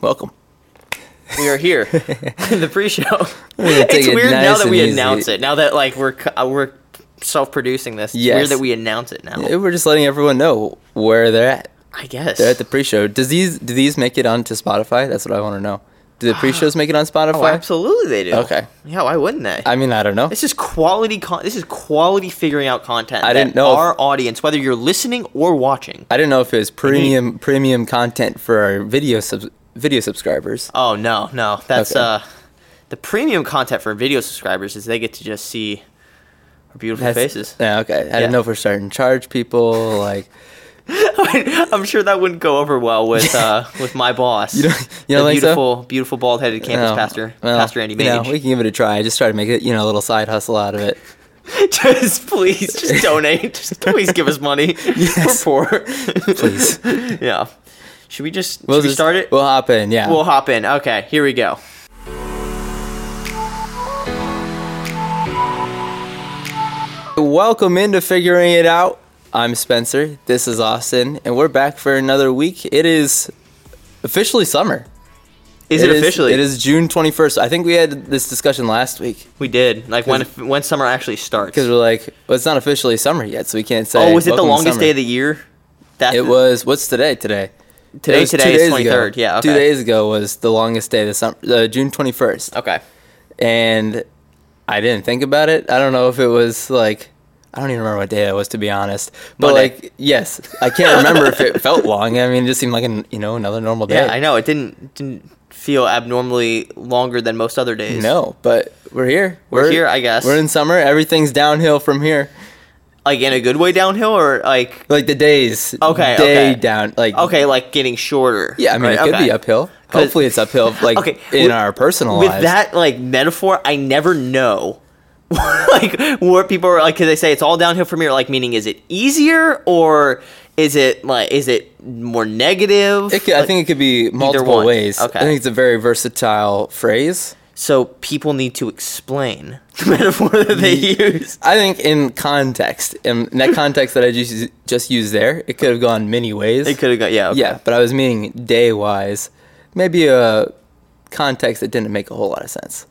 Welcome. We are here, in the pre-show. It's it weird now that we easy. announce it. Now that like we're uh, we're self-producing this. It's Yes. weird that we announce it now. Yeah, We're just letting everyone know where they're at. I guess. They're at the pre-show. Does these do these make it onto Spotify? That's what I want to know. Do the pre-shows make it on oh, Spotify? absolutely they do. Okay. Yeah, why wouldn't they? I mean, I don't know. This is quality. Con- this is quality figuring out content. I that didn't know if- our audience, whether you're listening or watching. I didn't know if it was premium premium content for our video sub- video subscribers. Oh no, no, that's Okay. uh, the premium content for video subscribers is they get to just see our beautiful That's- faces. Yeah, okay. I Yeah. didn't know if we're starting to charge people like I'm sure that wouldn't go over well with uh with my boss. You don't- you don't the think so? beautiful, beautiful bald-headed campus Oh, pastor, well, Pastor Andy you know, we can give it a try. I just try to make it, you know, a little side hustle out of it. just please, just donate. Just please give us money. Yes. We're poor. Please. yeah. Should we just We'll should we start it? We'll hop in. Yeah. We'll hop in. Okay, here we go. Welcome into Figuring It Out. I'm Spencer. This is Austin, and we're back for another week. It is officially summer. Is it, officially? It is June 21st. I think we had this discussion last week We did. Like when when summer actually starts. because we're like, well, it's not officially summer yet, so we can't say. Oh, was it the longest summer. day of the year? That It was. What's today? Today. Today- today two is days ago. 23rd. Yeah, Two days ago was the longest day of the summer, uh, June 21st. Okay. and I didn't think about it. I don't know if it was like I don't even remember what day it was to be honest. But Monday. like yes, I can't remember if it felt long. I mean, it just seemed like an you know another normal day. Yeah, I know. It didn't didn't feel abnormally longer than most other days. No, but we're here. We're here, I guess. We're in summer. Everything's downhill from here. Like in a good way downhill or like Like the days. Okay, Day okay. down. Like okay, like getting shorter. Yeah, I mean right? it could Okay. be uphill. 'Cause- Hopefully it's uphill. Like Okay, in with- our personal With lives. that like metaphor, I never know. like what people are like, cause they say it's all downhill from here. Like, meaning, is it easier or is it like, is it more negative? It could, I Like, think it could be multiple one. ways. Okay. I think it's a very versatile phrase. So. People need to explain the metaphor that they use. I think in context, in that context that I just just used there, it could have gone many ways. It could have gone, yeah. Okay. Yeah, but I was meaning day wise, maybe a context that didn't make a whole lot of sense.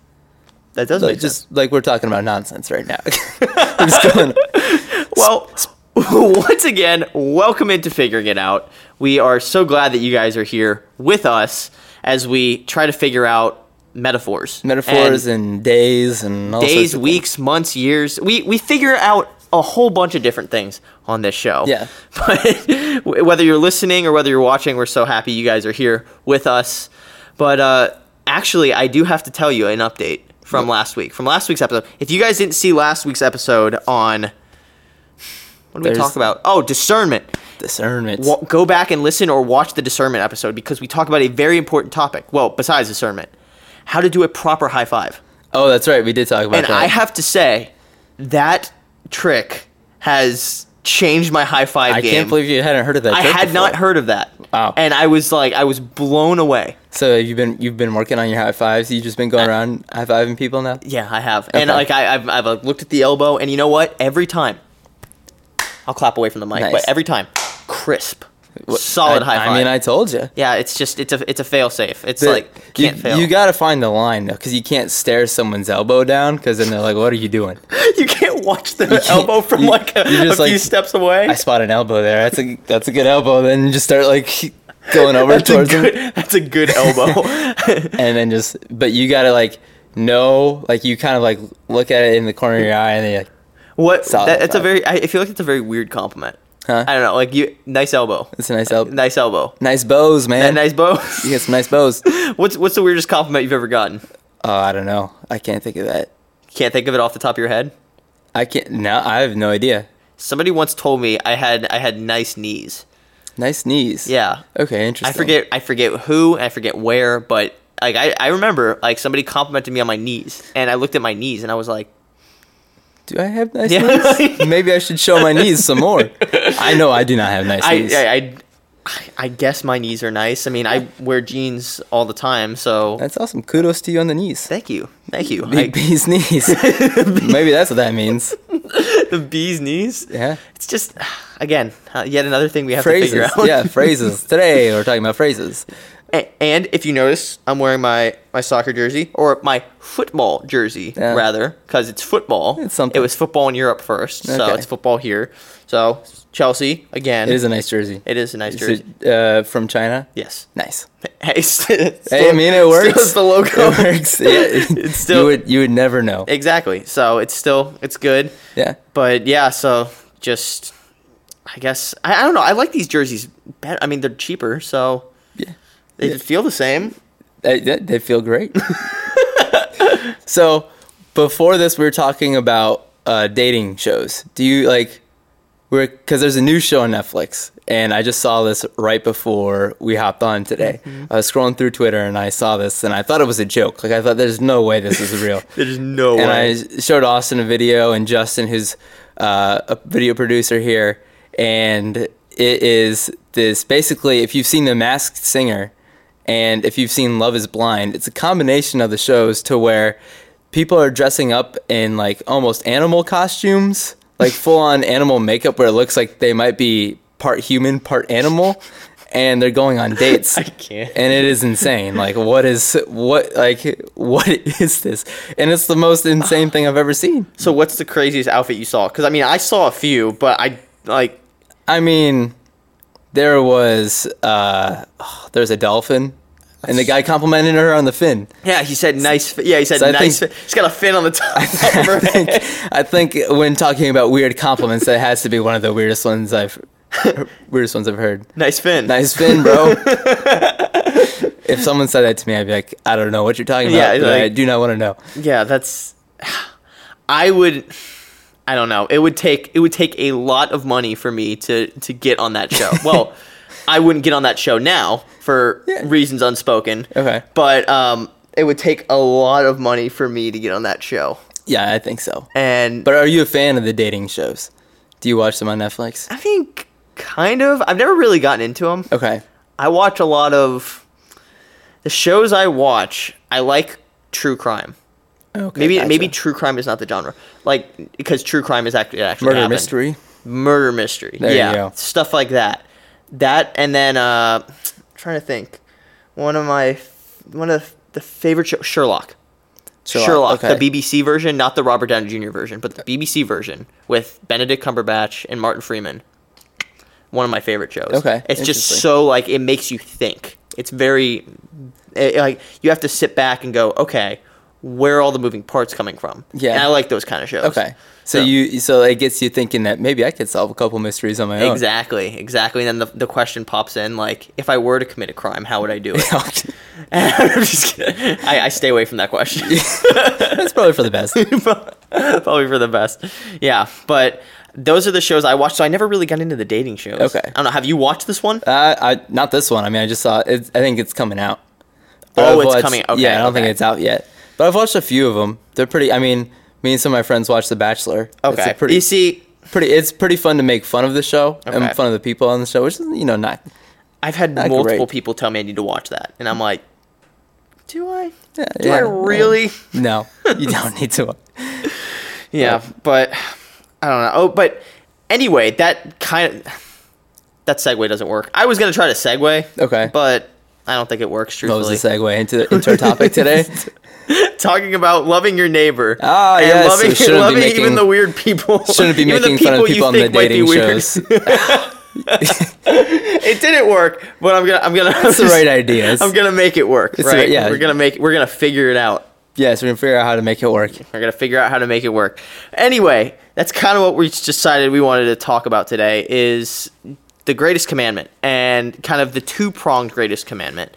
that does Like, make sense. just like we're talking about nonsense right now. going. Well, once again, welcome into figuring it out. We are so glad that you guys are here with us as we try to figure out metaphors, Metaphors And and, days and days, weeks, months, years. We we figure out a whole bunch of different things on this show. Yeah. But whether you're listening or whether you're watching, we're so happy you guys are here with us. But uh, actually, I do have to tell you an update from last week. From last week's episode. If you guys didn't see last week's episode on what did we talk about? Oh, discernment. Discernment. Go back and listen or watch the discernment episode because we talk about a very important topic. Well, besides discernment, how to do a proper high five. Oh, that's right. We did talk about And that. I have to say, that trick has changed my high five I game. can't believe you hadn't heard of that. I had not heard of that. Wow. And I was like, I was blown away. So you've been you've been working on your high fives. You've just been going around high fiving people now. Yeah, I have. And like I, I've, I've looked at the elbow, and you know what? Every time, I'll clap away from the mic, Nice. but every time, crisp, solid I, high five. I mean, I told you. yeah, it's just it's a it's a fail safe. It's The- like can't you, fail. You got to find the line though, because you can't stare someone's elbow down, because then they're like, "What are you doing?" you can't watch the elbow from you- like a, a just few steps away. I spot an elbow there. That's a that's a good elbow. Then you just start like going over that's towards them, good. That's a good elbow. and then just. But you got to like know, like you kind of like look at it in the corner of your eye, and then you're like, what? That, that's a very. I feel like it's a very weird compliment. Huh? I don't know. Like you, nice elbow. "It's a nice elbow, Nice elbow. nice bows, man. nice bows. You get some nice bows." what's what's the weirdest compliment you've ever gotten? Oh, I don't know. I can't think of that. Can't think of it off the top of your head. I can't. No, I have no idea. Somebody once told me I had I had nice knees. Nice knees. Yeah. Okay, interesting. I forget I forget who and I forget where, but like I, I remember like somebody complimented me on my knees and I looked at my knees and I was like Do I have nice Yeah. knees? Maybe I should show my knees some more. I know I do not have nice I, knees. I, I I guess my knees are nice. I mean, I wear jeans all the time, so That's awesome. Kudos to you on the knees. thank you, thank you. Big I, bee's knees. Maybe that's what that means. the bee's knees. Yeah. It's just again uh, yet another thing we have to Phrases. figure out. yeah, phrases. Today we're talking about phrases. And if you notice, I'm wearing my, my soccer jersey or my football jersey Yeah. rather, because it's football. It's something. It was football in Europe first, so it's football here. So Chelsea again. It is a nice jersey. It is a nice Is jersey. it, uh, from China. Yes. Nice. Hey, still, Hey, I mean, it works. Still the logo. It works. Yeah. It's still- you would you would never know. exactly. So it's still it's good. Yeah. But yeah, so just I guess I, I don't know. I like these jerseys better. I mean, they're cheaper, so. They feel the same. They, they, feel great. so before this, we were talking about uh, dating shows. Do you like? We're because there's a new show on Netflix, and I just saw this right before we hopped on today. I was scrolling through Twitter and I saw this, and I thought it was a joke. Like I thought, there's no way this is real. There's no and way. I showed Austin a video and Justin, who's uh, a video producer here, and it is this basically if you've seen The Masked Singer and if you've seen Love Is Blind, it's a combination of the shows to where people are dressing up in like almost animal costumes, like full on animal makeup where it looks like they might be part human, part animal. And they're going on dates I can't. and it is insane. Like, what is what? Like, what is this? And it's the most insane thing I've ever seen. so what's the craziest outfit you saw? Because I mean, I saw a few, but I like I mean, there was uh, oh, there's a dolphin, and the guy complimented her on the fin. yeah. He said nice. fi- Yeah, he said So I nice. think- fi- He's got a fin on the top. I think I think when talking about weird compliments, that has to be one of the weirdest ones I've weirdest ones I've heard. nice fin. Nice fin, bro. if someone said that to me, I'd be like, I don't know what you're talking about. Yeah, but I like- do not want to know. Yeah, that's. I would. I don't know. It would take it would take a lot of money for me to to get on that show. Well, I wouldn't get on that show now for Yeah. reasons unspoken. Okay. But um, it would take a lot of money for me to get on that show. Yeah, I think so. And But are you a fan of the dating shows? Do you watch them on Netflix? I think kind of. I've never really gotten into them. Okay. I watch a lot of the shows I watch. I like true crime. Okay. Maybe gotcha. maybe true crime is not the genre. Like because true crime is actually actually murder happened. mystery. murder mystery. There you yeah, go. stuff like that. That and then uh, I'm trying to think. One of my one of the favorite show, Sherlock. Sherlock, okay. the BBC version, not the Robert Downey Jr. version, but the BBC version with Benedict Cumberbatch and Martin Freeman. One of my favorite shows. Okay, it's just so like it makes you think. It's very it, like you have to sit back and go, okay, where are all the moving parts coming from? Yeah. and I like those kind of shows. Okay. So So- you so it gets you thinking that maybe I could solve a couple mysteries on my own. Exactly, exactly. And then the, the question pops in like, if I were to commit a crime, how would I do it? I'm just kidding. I, I stay away from that question. That's probably for the best. Probably for the best. Yeah, but those are the shows I watched. So I never really got into the dating shows. Okay. I don't know. Have you watched this one? Uh, I not this one. I mean, I just saw it. I think it's coming out. Oh, I've it's coming- okay, yeah, I don't think it's out yet. But I've watched a few of them. They're pretty. I mean, me and some of my friends watched The Bachelor. Okay. pretty, you see, pretty. It's pretty fun to make fun of the show Okay. and fun of the people on the show, which is you know not. I've had Not multiple great. people tell me I need to watch that, and I'm like, do I? Yeah, Do yeah, I really? No, you don't need to. Yeah, but I don't know. Oh, but anyway, that kind of that segue doesn't work. I was gonna try to segue, Okay. but I don't think it works. What was the segue into into our topic today? talking about loving your neighbor. Ah, and yes, loving, shouldn't be loving making- even the weird people. Shouldn't be making fun of people on the think might be dating shows. it didn't work, but I'm gonna I'm gonna That's the right idea. I'm gonna make it work. Right? right- yeah. We're gonna make we're gonna figure it out. Yes, we're gonna figure out how to make it work. We're gonna figure out how to make it work. Anyway, that's kind of what we decided we wanted to talk about today is the greatest commandment and kind of the two pronged greatest commandment.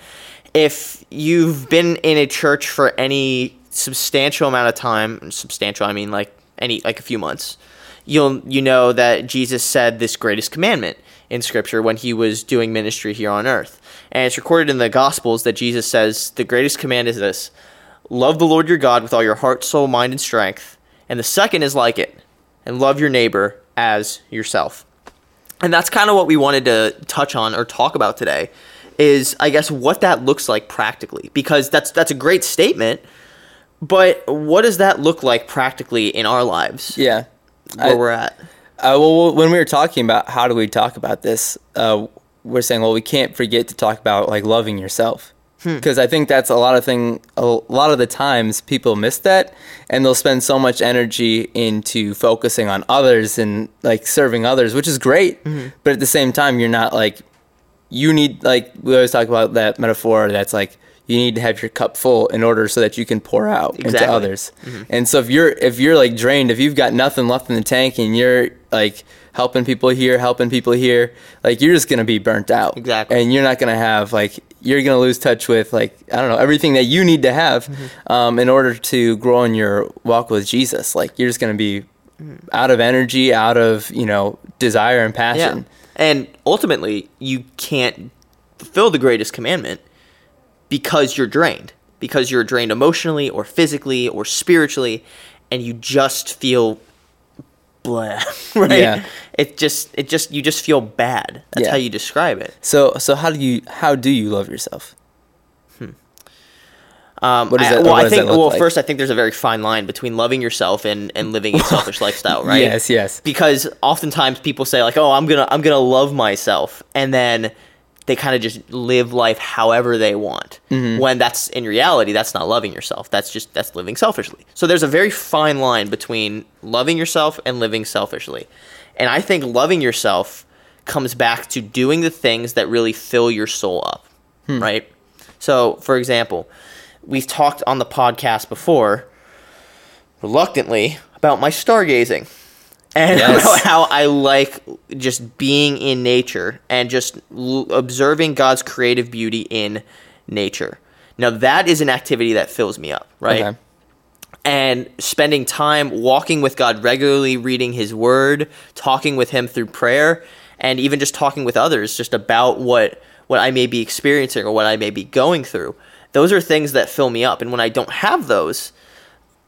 If you've been in a church for any substantial amount of time, substantial I mean like any like a few months, you'll you know that Jesus said this greatest commandment in scripture when he was doing ministry here on earth. And it's recorded in the gospels that Jesus says the greatest command is this love the Lord your God with all your heart, soul, mind, and strength. And the second is like it, and love your neighbor as yourself. And that's kind of what we wanted to touch on or talk about today is I guess what that looks like practically because that's that's a great statement, but what does that look like practically in our lives Yeah. where I- we're at? Uh, well, when we were talking about how do we talk about this, uh, we're saying, well, we can't forget to talk about like loving yourself. Hmm. Because I think that's a lot of thing. A lot of the times people miss that, and they'll spend so much energy into focusing on others and like serving others, which is great. Mm-hmm. But at the same time, you're not like you need like we always talk about that metaphor that's like you need to have your cup full in order so that you can pour out into Exactly. others. Mm-hmm. And so if you're if you're like drained, if you've got nothing left in the tank and you're like helping people here, helping people here, like you're just gonna be burnt out. Exactly. And you're not gonna have like you're gonna lose touch with like I don't know everything that you need to have mm-hmm. um, in order to grow in your walk with Jesus. Like you're just gonna be mm-hmm. out of energy, out of you know desire and passion. Yeah. And ultimately, you can't fulfill the greatest commandment because you're drained. Because you're drained emotionally or physically or spiritually and you just feel blah, right? Yeah. It just it just you just feel bad. That's Yeah. how you describe it. So so how do you how do you love yourself? Um, What does I- that- well, what I think. Well, like? first, I think there's a very fine line between loving yourself and, and living a selfish lifestyle, right? Yes, yes. Because oftentimes people say like, "Oh, I'm gonna I'm gonna love myself," and then they kind of just live life however they want. Mm-hmm. When that's in reality, that's not loving yourself. That's just that's living selfishly. So there's a very fine line between loving yourself and living selfishly, and I think loving yourself comes back to doing the things that really fill your soul up, Hmm. right? So, for example, we've talked on the podcast before, reluctantly, about my stargazing and Yes. how I like just being in nature and just l- observing God's creative beauty in nature. Now, that is an activity that fills me up, right? Okay. and spending time walking with God regularly, reading His Word, talking with Him through prayer, and even just talking with others just about what what I may be experiencing or what I may be going through. Those are things that fill me up, and when I don't have those,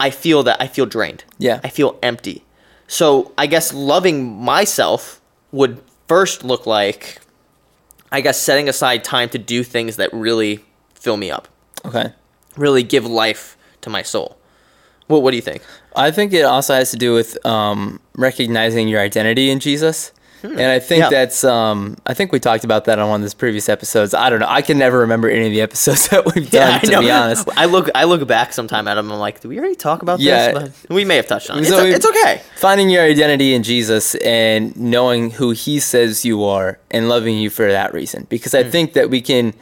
I feel that I feel drained. Yeah. I feel empty. So I guess loving myself would first look like, I guess, setting aside time to do things that really fill me up, Okay. really give life to my soul. Well, what do you think? I think it also has to do with um, recognizing your identity in Jesus. And I think Hmm. Yeah. that's, um, I think we talked about that on one of these previous episodes. I don't know. I can never remember any of the episodes that we've done, to be honest. I look I look back sometime at them. I'm like, did we already talk about Yeah. this? But we may have touched on it. So It's, we- it's okay. Finding your identity in Jesus and knowing who He says you are and loving you for that reason. Because Hmm. I think that we can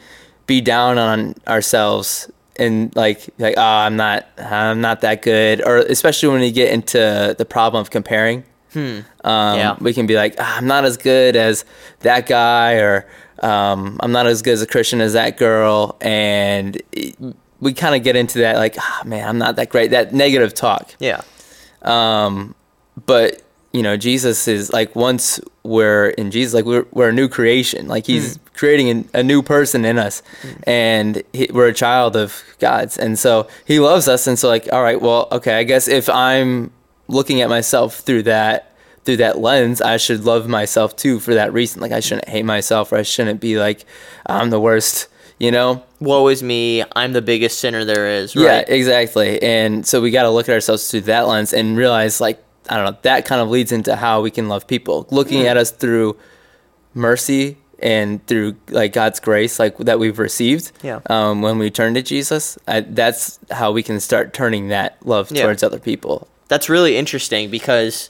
be down on ourselves and like like oh I'm not I'm not that good or especially when you get into the problem of comparing. Um, Yeah. we can be like ah, I'm not as good as that guy or um, I'm not as good as a Christian as that girl and it- we kind of get into that like ah, man I'm not that great that negative talk Yeah. um, but you know, Jesus is like once we're in Jesus, like we're we're a new creation. Like He's creating a, a new person in us, and he, we're a child of God's, and so He loves us. And so, like, all right, well, okay, I guess if I'm looking at myself through that through that lens, I should love myself too for that reason. Like, I shouldn't hate myself, or I shouldn't be like I'm the worst. You know, Woe is me. I'm the biggest sinner there is. yeah, Right. exactly. And so we got to look at ourselves through that lens and realize, like, I don't know, that kind of leads into how we can love people. Looking at us through mercy and through like God's grace, like that we've received. Yeah. Um, when we turn to Jesus, I, that's how we can start turning that love Yeah. towards other people. That's really interesting because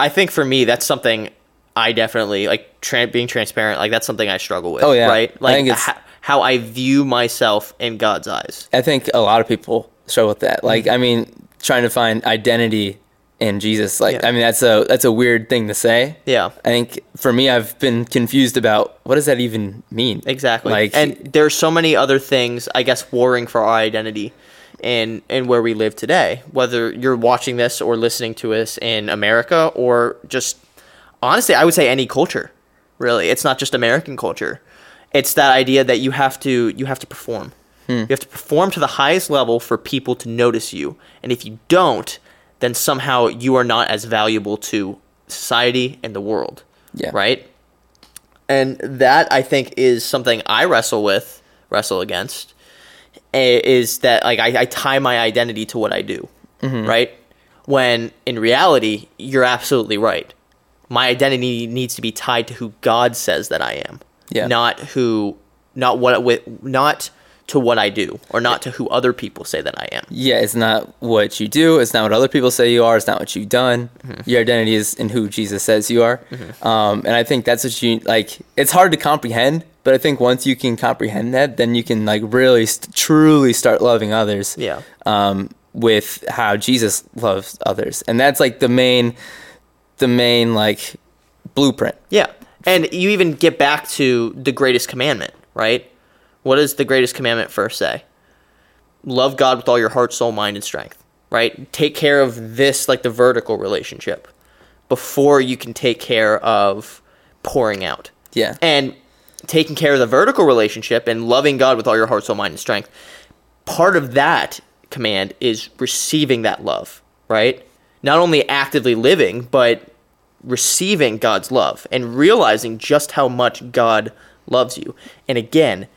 I think for me that's something I definitely like tra- being transparent. Like that's something I struggle with. Oh, yeah. Right. I Like ho- how I view myself in God's eyes. I think a lot of people struggle with that. Like, mm-hmm. I mean, trying to find identity in Jesus. Like, Yeah. I mean, that's a that's a weird thing to say. Yeah. I think for me, I've been confused about what does that even mean. Exactly. Like, and there's so many other things, I guess, warring for our identity in in where we live today. Whether you're watching this or listening to us in America or just honestly, I would say any culture. Really, it's not just American culture. It's that idea that you have to you have to perform. Hmm. You have to perform to the highest level for people to notice you, and if you don't, then somehow you are not as valuable to society and the world. Yeah. Right and that I think is something I wrestle with, wrestle against, is that like I, I tie my identity to what I do, mm-hmm. right? When in reality, you're absolutely right. My identity needs to be tied to who God says that I am, Yeah. not who, not what with, not to what I do, or not to who other people say that I am. Yeah, it's not what you do. It's not what other people say you are. It's not what you've done. Mm-hmm. Your identity is in who Jesus says you are. Um, and I think that's what you like. It's hard to comprehend, but I think once you can comprehend that, then you can like really st- truly start loving others. Yeah. Um, with how Jesus loves others, and that's like the main, the main like blueprint. Yeah. And you even get back to the greatest commandment, right? What does the greatest commandment first say? Love God with all your heart, soul, mind, and strength, right? Take care of this, like the vertical relationship, before you can take care of pouring out. Yeah. And taking care of the vertical relationship and loving God with all your heart, soul, mind, and strength, part of that command is receiving that love, right? Not only actively living, but receiving God's love and realizing just how much God loves you. And again,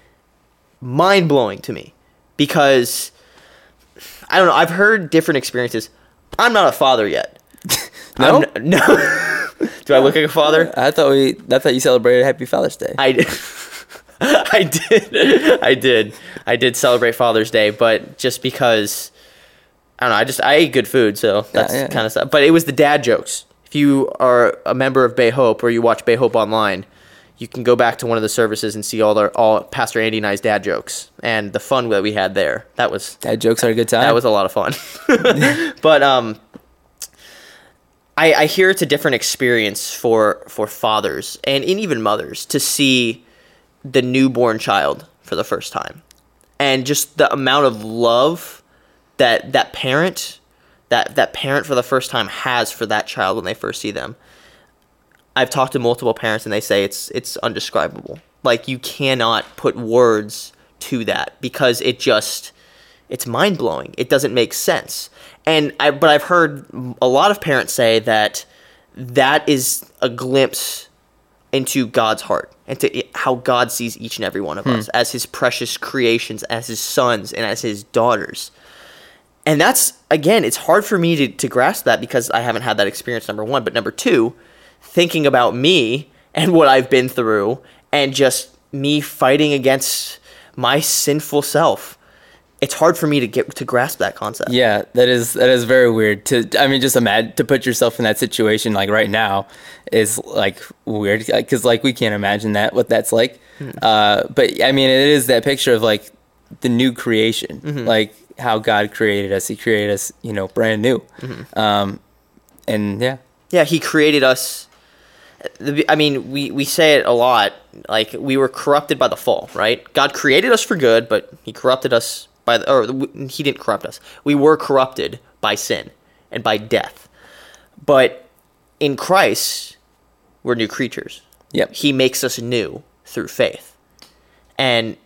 mind blowing to me because I don't know, I've heard different experiences. I'm not a father yet. No? I'm no. Do I look like a father? I thought we. I thought you celebrated Happy Father's Day. I did. I did. I did. I did celebrate Father's Day, but just because I don't know, I just I ate good food, so that's yeah. kind of stuff. But it was the dad jokes. If you are a member of Bay Hope or you watch Bay Hope online, you can go back to one of the services and see all the all Pastor Andy and I's dad jokes and the fun that we had there. That was Dad jokes are a good time. that was a lot of fun. but um, I I hear it's a different experience for for fathers and, and even mothers to see the newborn child for the first time, and just the amount of love that that parent that that parent for the first time has for that child when they first see them. I've talked to multiple parents and they say it's it's undescribable. Like you cannot put words to that because it just it's mind blowing. It doesn't make sense. And I but I've heard a lot of parents say that that is a glimpse into God's heart and to how God sees each and every one of hmm. us as his precious creations, as his sons and as his daughters. And that's again, it's hard for me to, to grasp that because I haven't had that experience, number one. But number two, thinking about me and what I've been through and just me fighting against my sinful self. It's hard for me to get to grasp that concept. Yeah, that is that is very weird. To I mean, just imagine to put yourself in that situation like right now is like weird because like we can't imagine that what that's like. Uh, but I mean, it is that picture of like the new creation, like how God created us. He created us, you know, brand new. Um, and yeah, Yeah, he created us. I mean, we, we say it a lot. Like we were corrupted by the fall, right? God created us for good, but He corrupted us by the, or He didn't corrupt us. We were corrupted by sin and by death. But in Christ, we're new creatures. yep, He makes us new through faith, and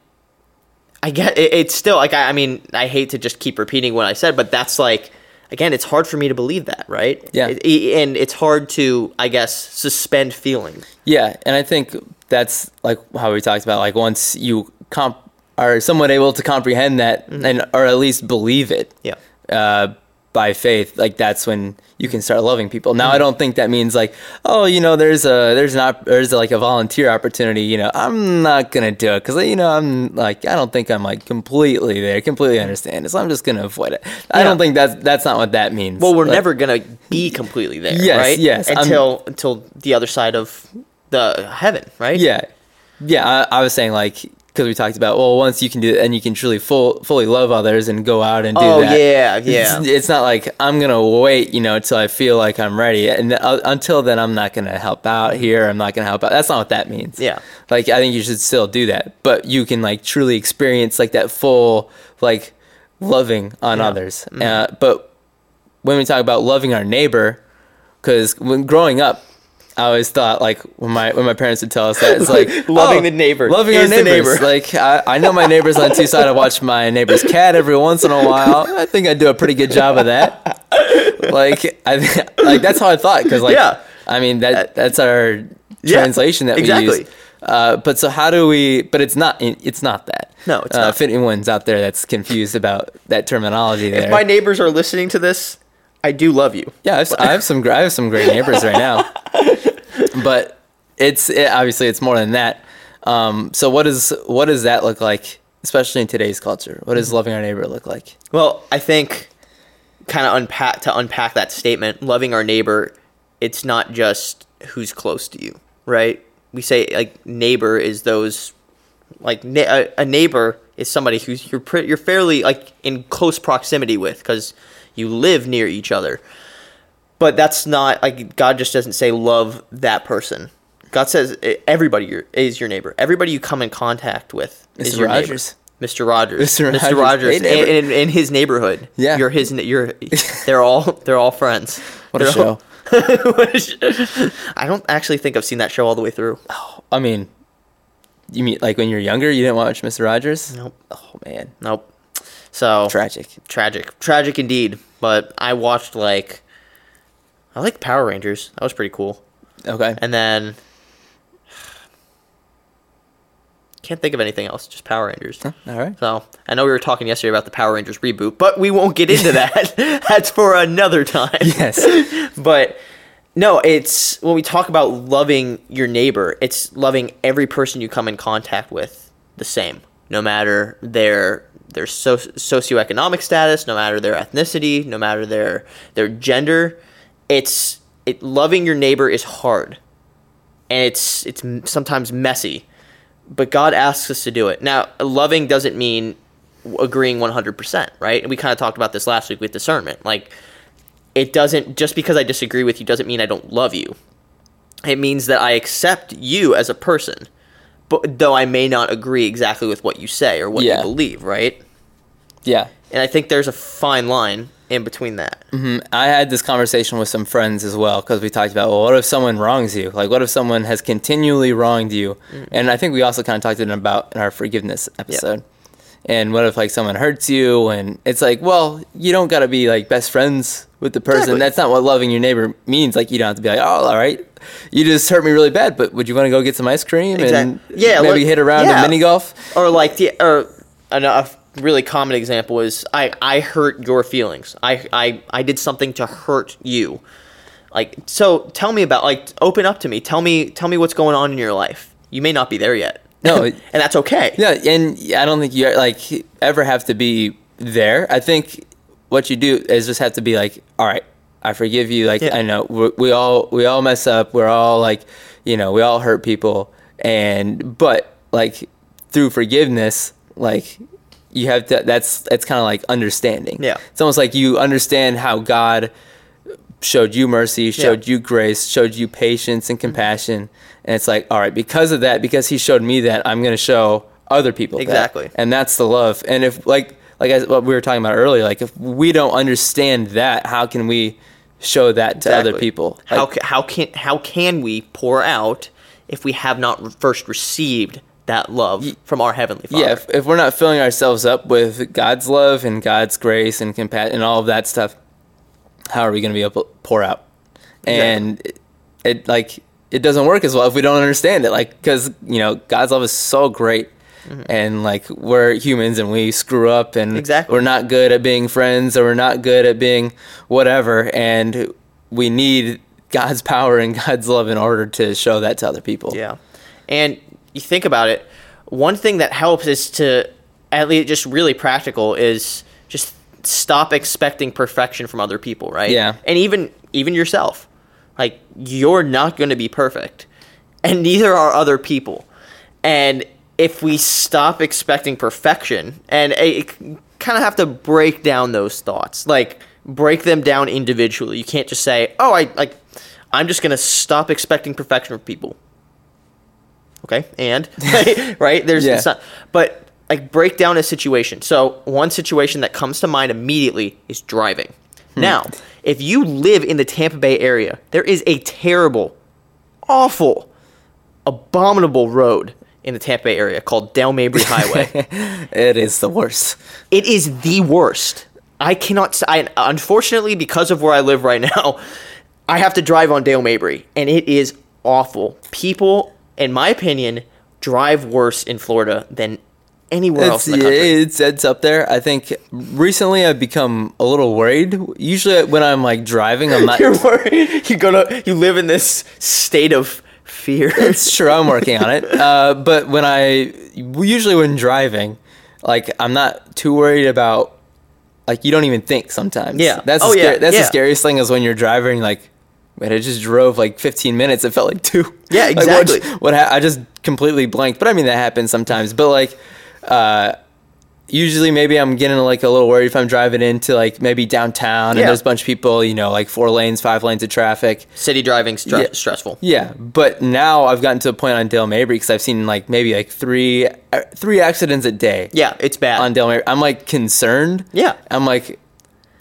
I get it, it's still like I, I mean I hate to just keep repeating what I said, but that's like again it's hard for me to believe that, right? Yeah. It- and it's hard to I guess suspend feeling. Yeah, and I think that's like how we talked about. Like once you comp are somewhat able to comprehend that and or at least believe it, Yeah. uh, by faith, like that's when you can start loving people. Now, I mm-hmm. don't think that means like, oh, you know, there's a there's not there's like a volunteer opportunity. You know, I'm not gonna do it because you know I'm like I don't think I'm like completely there, completely understand it, so I'm just gonna avoid it. I Yeah. don't think that's that's not what that means. Well, we're Like, never gonna be completely there, Yes, right? yes, I'm- Until until the other side of the heaven, right? Yeah, yeah. I, I was saying like because we talked about well, once you can do it, and you can truly full fully love others and go out and do Oh that. yeah, yeah. It's, it's not like I'm gonna wait, you know, until I feel like I'm ready, and uh, until then, I'm not gonna help out here. I'm not gonna help out. That's not what that means. Yeah. Like I think you should still do that, but you can like truly experience like that full like loving on Yeah. others. Uh, but when we talk about loving our neighbor, because when growing up. I always thought like when my when my parents would tell us that it's like Loving oh, the neighbor loving our is the neighbors. neighbor. Like I, I know my neighbors on two side. I watch my neighbor's cat every once in a while. I think I do a pretty good job of that. Like I like that's how I thought because like Yeah. I mean that that's our Yeah, translation that we exactly. use. Uh, but so how do we? But it's not. It's not that. No, it's uh, not. If anyone's out there that's confused about that terminology, there. If my neighbors are listening to this, I do love you. Yeah, I have, I have some. I have some great neighbors right now, but it's it, obviously it's more than that. Um, so what is what does that look like, especially in today's culture? What does loving our neighbor look like? Well, I think kind of unpack to unpack that statement, loving our neighbor, it's not just who's close to you, right? We say like neighbor is those like ne- a, neighbor is somebody who's you're pre- you're fairly like in close proximity with cuz you live near each other. But that's not like God just doesn't say love that person. God says everybody is your neighbor. Everybody you come in contact with is your Rogers. neighbor. Mr. Rogers. Mr. Rogers. Mr. Rogers. Rogers. Hey, neighbor. in, his neighborhood. Yeah. You're his. You're. They're all. They're all friends. What They're show! all- What a sh- I don't actually think I've seen that show all the way through. Oh, I mean, you mean like when you're younger, you didn't watch Mr. Rogers? Nope. Oh man, Nope. So tragic. tragic, tragic indeed. But I watched like. I like Power Rangers. That was pretty cool. Okay. And then. Can't think of anything else. Just Power Rangers. All right. So I know we were talking yesterday about the Power Rangers reboot, but we won't get into that. That's for another time. Yes. But no, it's when we talk about loving your neighbor, it's loving every person you come in contact with the same, no matter their their so- socioeconomic status, no matter their ethnicity, no matter their their gender. It's it loving your neighbor is hard, and it's it's sometimes messy, but God asks us to do it. Now, loving doesn't mean agreeing 100%, right? And we kind of talked about this last week with discernment. Like it doesn't just because I disagree with you doesn't mean I don't love you. It means that I accept you as a person, but though I may not agree exactly with what you say or what Yeah. you believe, right? Yeah. And I think there's a fine line in between that. Mhm. I had this conversation with some friends as well because we talked about, well, what if someone wrongs you? Like, what if someone has continually wronged you? And I think we also kind of talked about in our forgiveness episode. And what if like someone hurts you? And it's like, well, you don't got to be like best friends with the person. Exactly. That's not what loving your neighbor means. Like, you don't have to be like, oh, all right, you just hurt me really bad, but would you want to go get some ice cream and yeah, maybe like- hit around yeah. a mini golf? Or like the or a really common example is I I hurt your feelings. I I I did something to hurt you. Like so tell me about like open up to me. Tell me tell me what's going on in your life. You may not be there yet. No, and that's okay. Yeah, and I don't think you like ever have to be there. I think what you do is just have to be like, all right, I forgive you. Like Yeah. I know we, we all we all mess up. We're all like, you know, we all hurt people, and but like through forgiveness, like you have to. That's that's kind of like understanding. Yeah. it's almost like you understand how God showed you mercy, showed you grace, showed you patience and mm-hmm. compassion. And it's like, all right, because of that, because he showed me that, I'm going to show other people that. Exactly. And that's the love. And if like like I, what we were talking about earlier, like if we don't understand that, how can we show that to other Exactly. people? How Like, ca- how can how can we pour out if we have not first received that love from our heavenly Father? yeah, if, if we're not filling ourselves up with God's love and God's grace and compassion and all of that stuff, how are we going to be able to pour out? And it, it like it doesn't work as well if we don't understand it. Like because you know God's love is so great, mm-hmm. and like we're humans and we screw up and Exactly. we're not good at being friends or we're not good at being whatever, and we need God's power and God's love in order to show that to other people. Yeah. And you think about it, one thing that helps is to, at least just really practical, is just stop expecting perfection from other people, right? Yeah. And even even yourself. Like you're not going to be perfect. And neither are other people. And if we stop expecting perfection and kind of have to break down those thoughts, like break them down individually. You can't just say, "Oh, I like I'm just going to stop expecting perfection from people." Okay and right there's Yeah. not but like break down a situation so one situation that comes to mind immediately is driving Hmm. now if you live in the tampa bay area there is a terrible awful abominable road in the tampa bay area called dale mabry highway It is the worst. it is the worst. I cannot. I unfortunately because of where I live right now, I have to drive on Dale Mabry, and it is awful. People, in my opinion, drive worse in Florida than anywhere else It's, in the country. it's it's up there. I think recently I've become a little worried. Usually when I'm like driving, I'm not. You're worried. You go to. You live in this state of fear. It's true. I'm working on it. Uh, but when I usually when driving, like I'm not too worried about like you don't even think sometimes. Yeah. That's Oh, yeah, that's yeah. the scariest thing is when you're driving like. Man, I just drove like 15 minutes. It felt like two. Yeah, Like, what- exactly. what, ha- I just completely blanked. But I mean that happens sometimes. But like, uh, usually maybe I'm getting like a little worried if I'm driving into like maybe downtown Yeah. and there's a bunch of people. You know, like four lanes, five lanes of traffic. City driving stre- Yeah. stressful. Yeah, but now I've gotten to a point on Dale Mabry because I've seen like maybe like three uh, three accidents a day Yeah, it's bad. on Dale Mabry. I'm like concerned. Yeah. I'm like,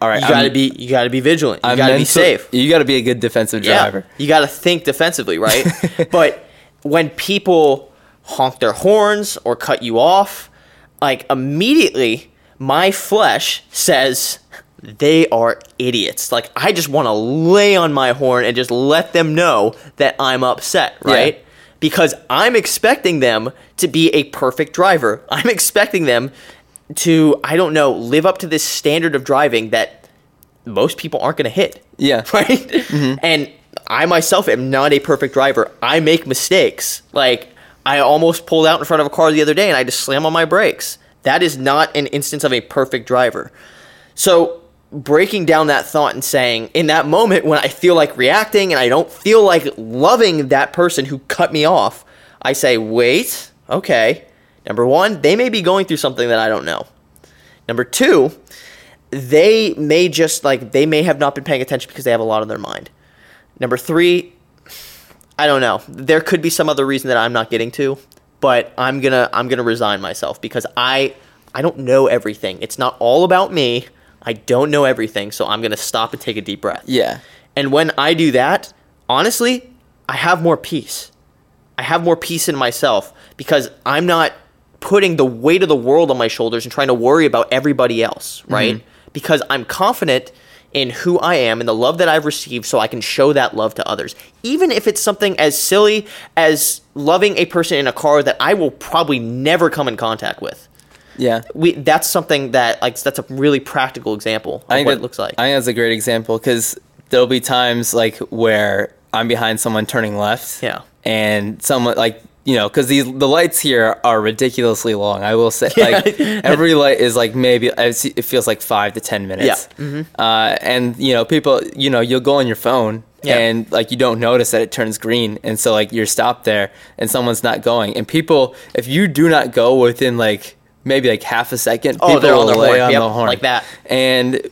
all right, you got to I'm- be you got to be vigilant. You I'm got to be safe. You got to be a good defensive driver. Yeah, you got to think defensively, right? but when people honk their horns or cut you off, like immediately my flesh says they are idiots. Like I just want to lay on my horn and just let them know that I'm upset, Yeah. right? Because I'm expecting them to be a perfect driver. I'm expecting them to I don't know, live up to this standard of driving that most people aren't going to hit Yeah. right? Mm-hmm. And I myself am not a perfect driver. I make mistakes. Like I almost pulled out in front of a car the other day and I just slammed on my brakes. That is not an instance of a perfect driver. So breaking down that thought and saying in that moment when I feel like reacting and I don't feel like loving that person who cut me off, I say, "Wait, okay. Number 1, they may be going through something that I don't know. Number 2, they may just like they may have not been paying attention because they have a lot on their mind. Number three, I don't know. There could be some other reason that I'm not getting to, but I'm gonna I'm gonna resign myself because I I don't know everything. It's not all about me. I don't know everything, so I'm gonna stop and take a deep breath. Yeah. And when I do that, honestly, I have more peace. I have more peace in myself because I'm not putting the weight of the world on my shoulders and trying to worry about everybody else, mm-hmm. right? Because I'm confident in who I am and the love that I've received so I can show that love to others. Even if it's something as silly as loving a person in a car that I will probably never come in contact with. Yeah. We that's something that like that's a really practical example of I think what that- it looks like. I think that's a great example because there'll be times like where I'm behind someone turning left. Yeah. And someone like you know because these the lights here are ridiculously long. I will say like every light is like maybe it feels like five to ten minutes. Yeah. Mm-hmm. Uh, and you know people you know you'll go on your phone. Yeah. And like you don't notice that it turns green, and so like you're stopped there, and someone's not going. And people, if you do not go within like maybe like half a second, Oh, people they're on will their lay horn. on Yep, the horn like that. and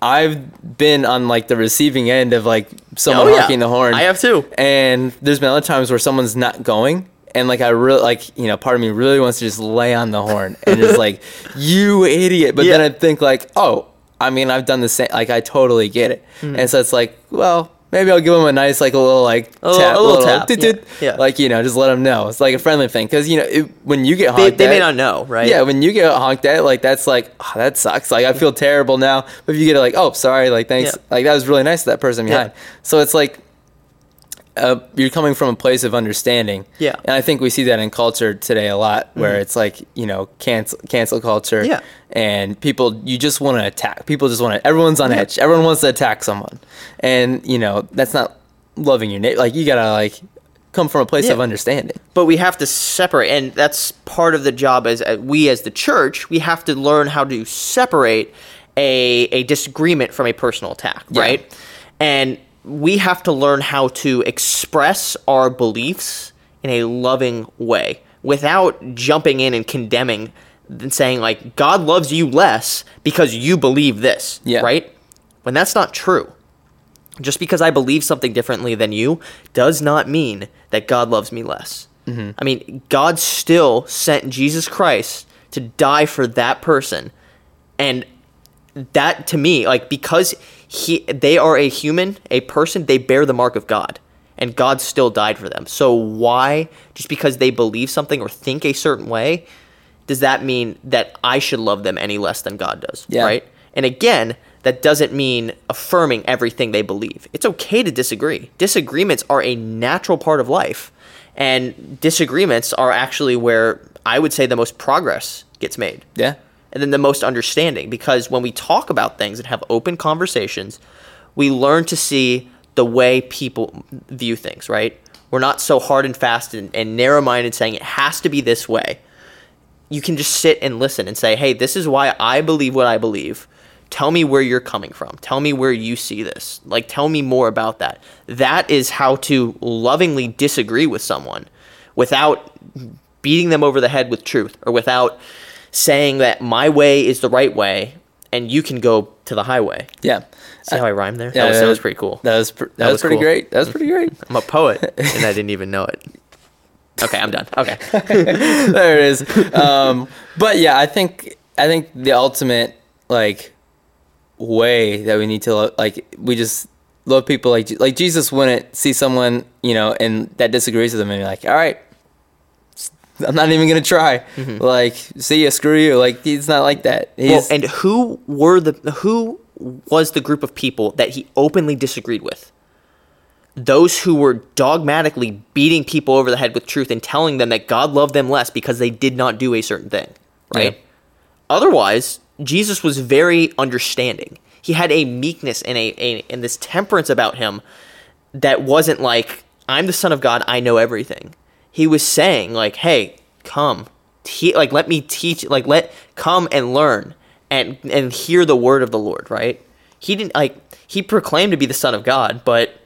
I've been on like the receiving end of like someone Oh, yeah. honking the horn. I have too. And there's been other times where someone's not going, and like I really like you know part of me really wants to just lay on the horn and just like you idiot. But then I think like oh I mean I've done the same like I totally get it, Hmm. and so it's like well. Maybe I'll give him a nice, like a little, like A little- tap, a little tap, yeah, yeah. like you know, just let him know. It's like a friendly thing, because you know, it, when you get They, honked they may at- not know, right? yeah, when you get honked at, like that's like oh, that sucks. Like I feel terrible now. But if you get it, like oh sorry, like thanks, Yeah. like that was really nice of that person Yeah. behind. So it's like uh, you're coming from a place of understanding. Yeah. and I think we see that in culture today a lot, where it's like you know cancel cancel culture. Yeah. and people you just want to attack. People just want to. Everyone's on edge. Everyone wants to attack someone, and you know that's not loving your neighbor. Like you gotta like come from a place Yeah. of understanding. but we have to separate and that's part of the job as uh, we as the church we have to learn how to separate a, a disagreement from a personal attack Yeah. right and we have to learn how to express our beliefs in a loving way without jumping in and condemning and saying like god loves you less because you believe this Yeah. right when that's not true just because I believe something differently than you does not mean that God loves me less. Mm-hmm. I mean, God still sent Jesus Christ to die for that person. And that to me, like because he they are a human, a person, they bear the mark of God. And God still died for them. So why just because they believe something or think a certain way does that mean that I should love them any less than God does? Yeah. Right? And again, that doesn't mean affirming everything they believe. It's okay to disagree. Disagreements are a natural part of life. And disagreements are actually where I would say the most progress gets made. Yeah, And then the most understanding because when we talk about things and have open conversations, we learn to see the way people view things, right? we're not so hard and fast and, and narrow minded saying it has to be this way. You can just sit and listen and say, hey, this is why I believe what I believe. Tell me where you're coming from. Tell me where you see this. Like, tell me more about that. That is how to lovingly disagree with someone without beating them over the head with truth or without saying that my way is the right way and you can go to the highway. Yeah. See how I rhymed there? Yeah, that, was, that was pretty cool. That was pr- that, was, was pretty cool. great. That was pretty great. I'm a poet and I didn't even know it. Okay, I'm done. Okay. there it is. Um, but yeah, I think I think the ultimate like way that we need to lo- like we just love people like like Jesus wouldn't see someone you know and that disagrees with them and be like, all right, I'm not even gonna try. Mm-hmm. Like, see ya, screw you. Like he's not like that. He's, well, and who were the who was the group of people that he openly disagreed with? Those who were dogmatically beating people over the head with truth and telling them that God loved them less because they did not do a certain thing, right? Yeah. Otherwise, Jesus was very understanding. He had a meekness and a, a and this temperance about him that wasn't like I'm the son of God, I know everything. He was saying like, "Hey, come, te- like let me teach, like let come and learn and and hear the word of the Lord." Right? He didn't like he proclaimed to be the son of God, but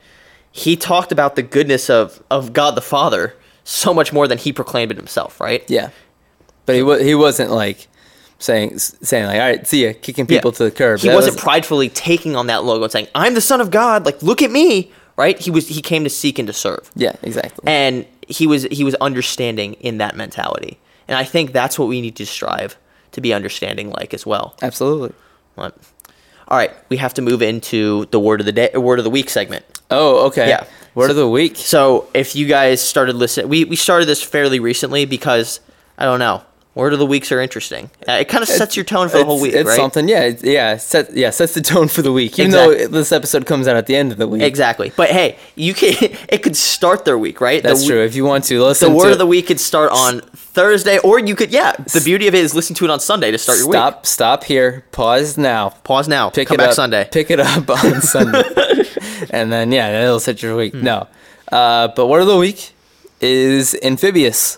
he talked about the goodness of of God the Father so much more than he proclaimed it himself. Right? yeah, but he was he wasn't like saying saying like, all right, see ya, kicking people Yeah. to the curb. He That wasn't was- pridefully taking on that logo and saying, "I'm the son of God." Like, look at me, right? He was he came to seek and to serve. yeah, exactly. and he was he was understanding in that mentality and i think that's what we need to strive to be understanding like as well Absolutely. All right we have to move into the word of the day word of the week segment Oh, okay. Yeah. Word of the week. so if you guys started listening we, we started this fairly recently because i don't know word of the weeks are interesting? Uh, it kind of sets your tone for the whole week It's right? something, yeah, yeah, set, yeah, sets the tone for the week. Even Exactly. though this episode comes out at the end of the week. exactly. But hey you can it could start their week right? That's true. If you want to listen to the word of the week could start on thursday or you could yeah the beauty of it is listen to it on sunday to start your week. Stop, stop here, pause now, pause now. Pick come it back up. Sunday. Pick it up on Sunday, and then yeah, it'll set your Hmm. week. No, uh, but word of the week is amphibious,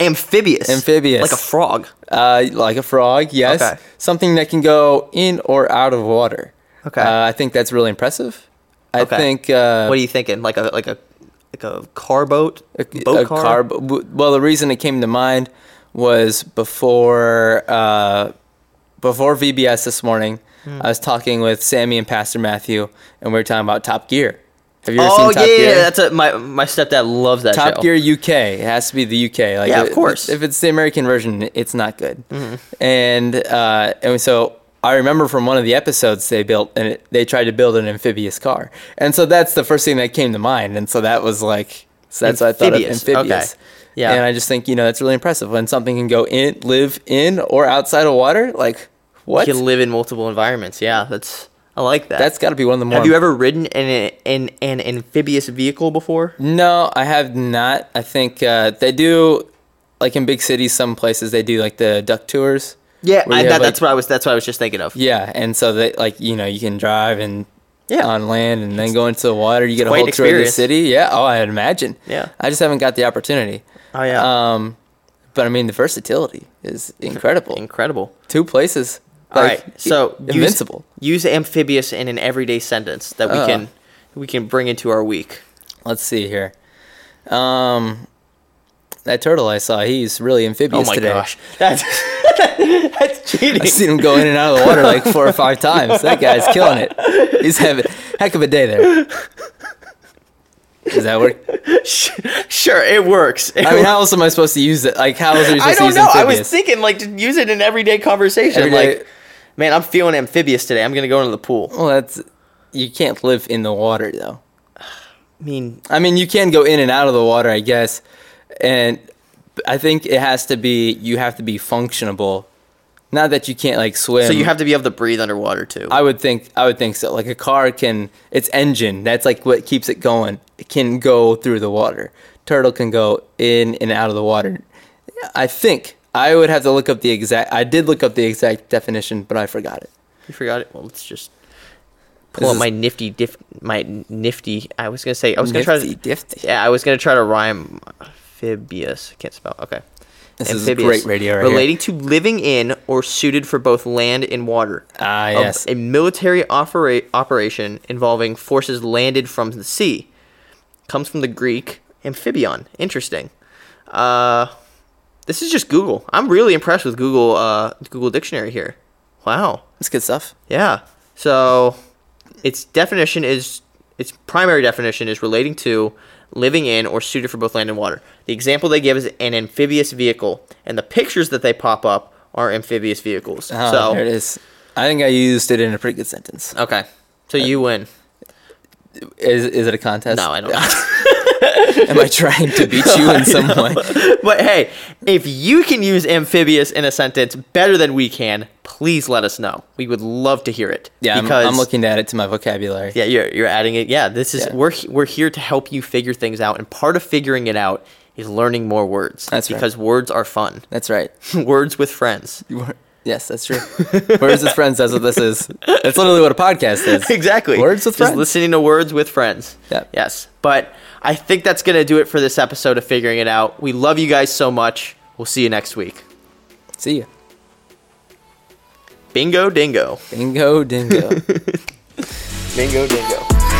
amphibious Amphibious. like a frog uh, like a frog. Yes, Okay. something that can go in or out of water. Okay. uh, I think that's really impressive. I Okay. think. Uh, what are you thinking like a like a like a car boat a, boat a car, car. b- Well, the reason it came to mind was before uh, before VBS this morning. Hmm. I was talking with Sammy and Pastor Matthew, and we were talking about Top Gear. Have you ever oh seen Top yeah, Gear? that's a my my stepdad loves that Top show. Gear UK. It has to be the UK. Like, Yeah, of it- course. Mm-hmm. If it's the American version, it's not good. And uh, and so I remember from one of the episodes they built and it, they tried to build an amphibious car, and so that's the first thing that came to mind. And so that was like so that's what I thought of Amphibious, okay. amphibious. Yeah. And I just think you know that's really impressive when something can go in, live in or outside of water. Like what? You can live in multiple environments. Yeah, that's I like that. That's got to be one of the more. Have you ever ridden in, a, in an amphibious vehicle before? No, I have not. I think uh, they do, like in big cities, some places they do like the duck tours. Yeah, I, that, have, that's like- what I was. That's what I was just thinking of. Yeah, and so they like you know you can drive and Yeah. on land and then go into the water. You get a whole an tour of the city. Yeah. Oh, I'd imagine. Yeah. I just haven't got the opportunity. Oh yeah, Um, but I mean the versatility is incredible. incredible. Two places. All like, right, so use- invincible. Use, amphibious in an everyday sentence that we Uh. can we can bring into our week. Let's see here. Um, that turtle I saw, he's really amphibious. Oh my today. gosh, that's that's cheating. I've seen him go in and out of the water like four or five times. That guy's killing it. He's having a heck of a day there. Does that work? sure, it works. It I mean, how else am I supposed to use it? Like, how else are you I supposed to don't use know. I was thinking like to use it in everyday conversation. Everyday- Like, man, I'm feeling amphibious today. I'm gonna go into the pool. well, that's you can't live in the water though. I mean, I mean, you can go in and out of the water, I guess, and I think it has to be you have to be functionable. Not that you can't like swim. so you have to be able to breathe underwater too. I would think I would think so. Like a car can its engine, that's like what keeps it going. It can go through the water. Turtle can go in and out of the water. I think I would have to look up the exact I did look up the exact definition, but I forgot it. you forgot it. Well, let's just pull This up my nifty diff, my nifty. I was gonna say I was gonna try Nifty to. difty. Yeah, I was gonna try to rhyme amphibious. I can't spell. Okay. This is great radio right here. relating to living in or suited for both land and water. Ah, yes. A military opera- operation involving forces landed from the sea. Comes from the Greek amphibion. Interesting. Uh, this is just Google. I'm really impressed with Google. Uh, Google Dictionary here. Wow. that's good stuff. Yeah. So its definition is its primary definition is relating to living in or suited for both land and water. The example they give is an amphibious vehicle, and the pictures that they pop up are amphibious vehicles. Oh, so there it is. I think I used it in a pretty good sentence. okay. So you win. Is is it a contest? No, I don't. Am I trying to beat you in some way? but hey, if you can use amphibious in a sentence better than we can, please let us know. We would love to hear it. Yeah, I'm, because I'm looking to add it to my vocabulary. Yeah, you're you're adding it. Yeah, this is Yeah. we're we're here to help you figure things out, and part of figuring it out is learning more words. That's right. because words are fun. That's right. words with friends. Yes, that's true. Words with friends. That's what this is. That's literally what a podcast is. exactly. Words with Just friends. listening to words with friends. Yeah. Yes, but I think that's gonna do it for this episode of figuring it out. We love you guys so much. We'll see you next week. See ya. Bingo dingo. Bingo dingo. Bingo dingo.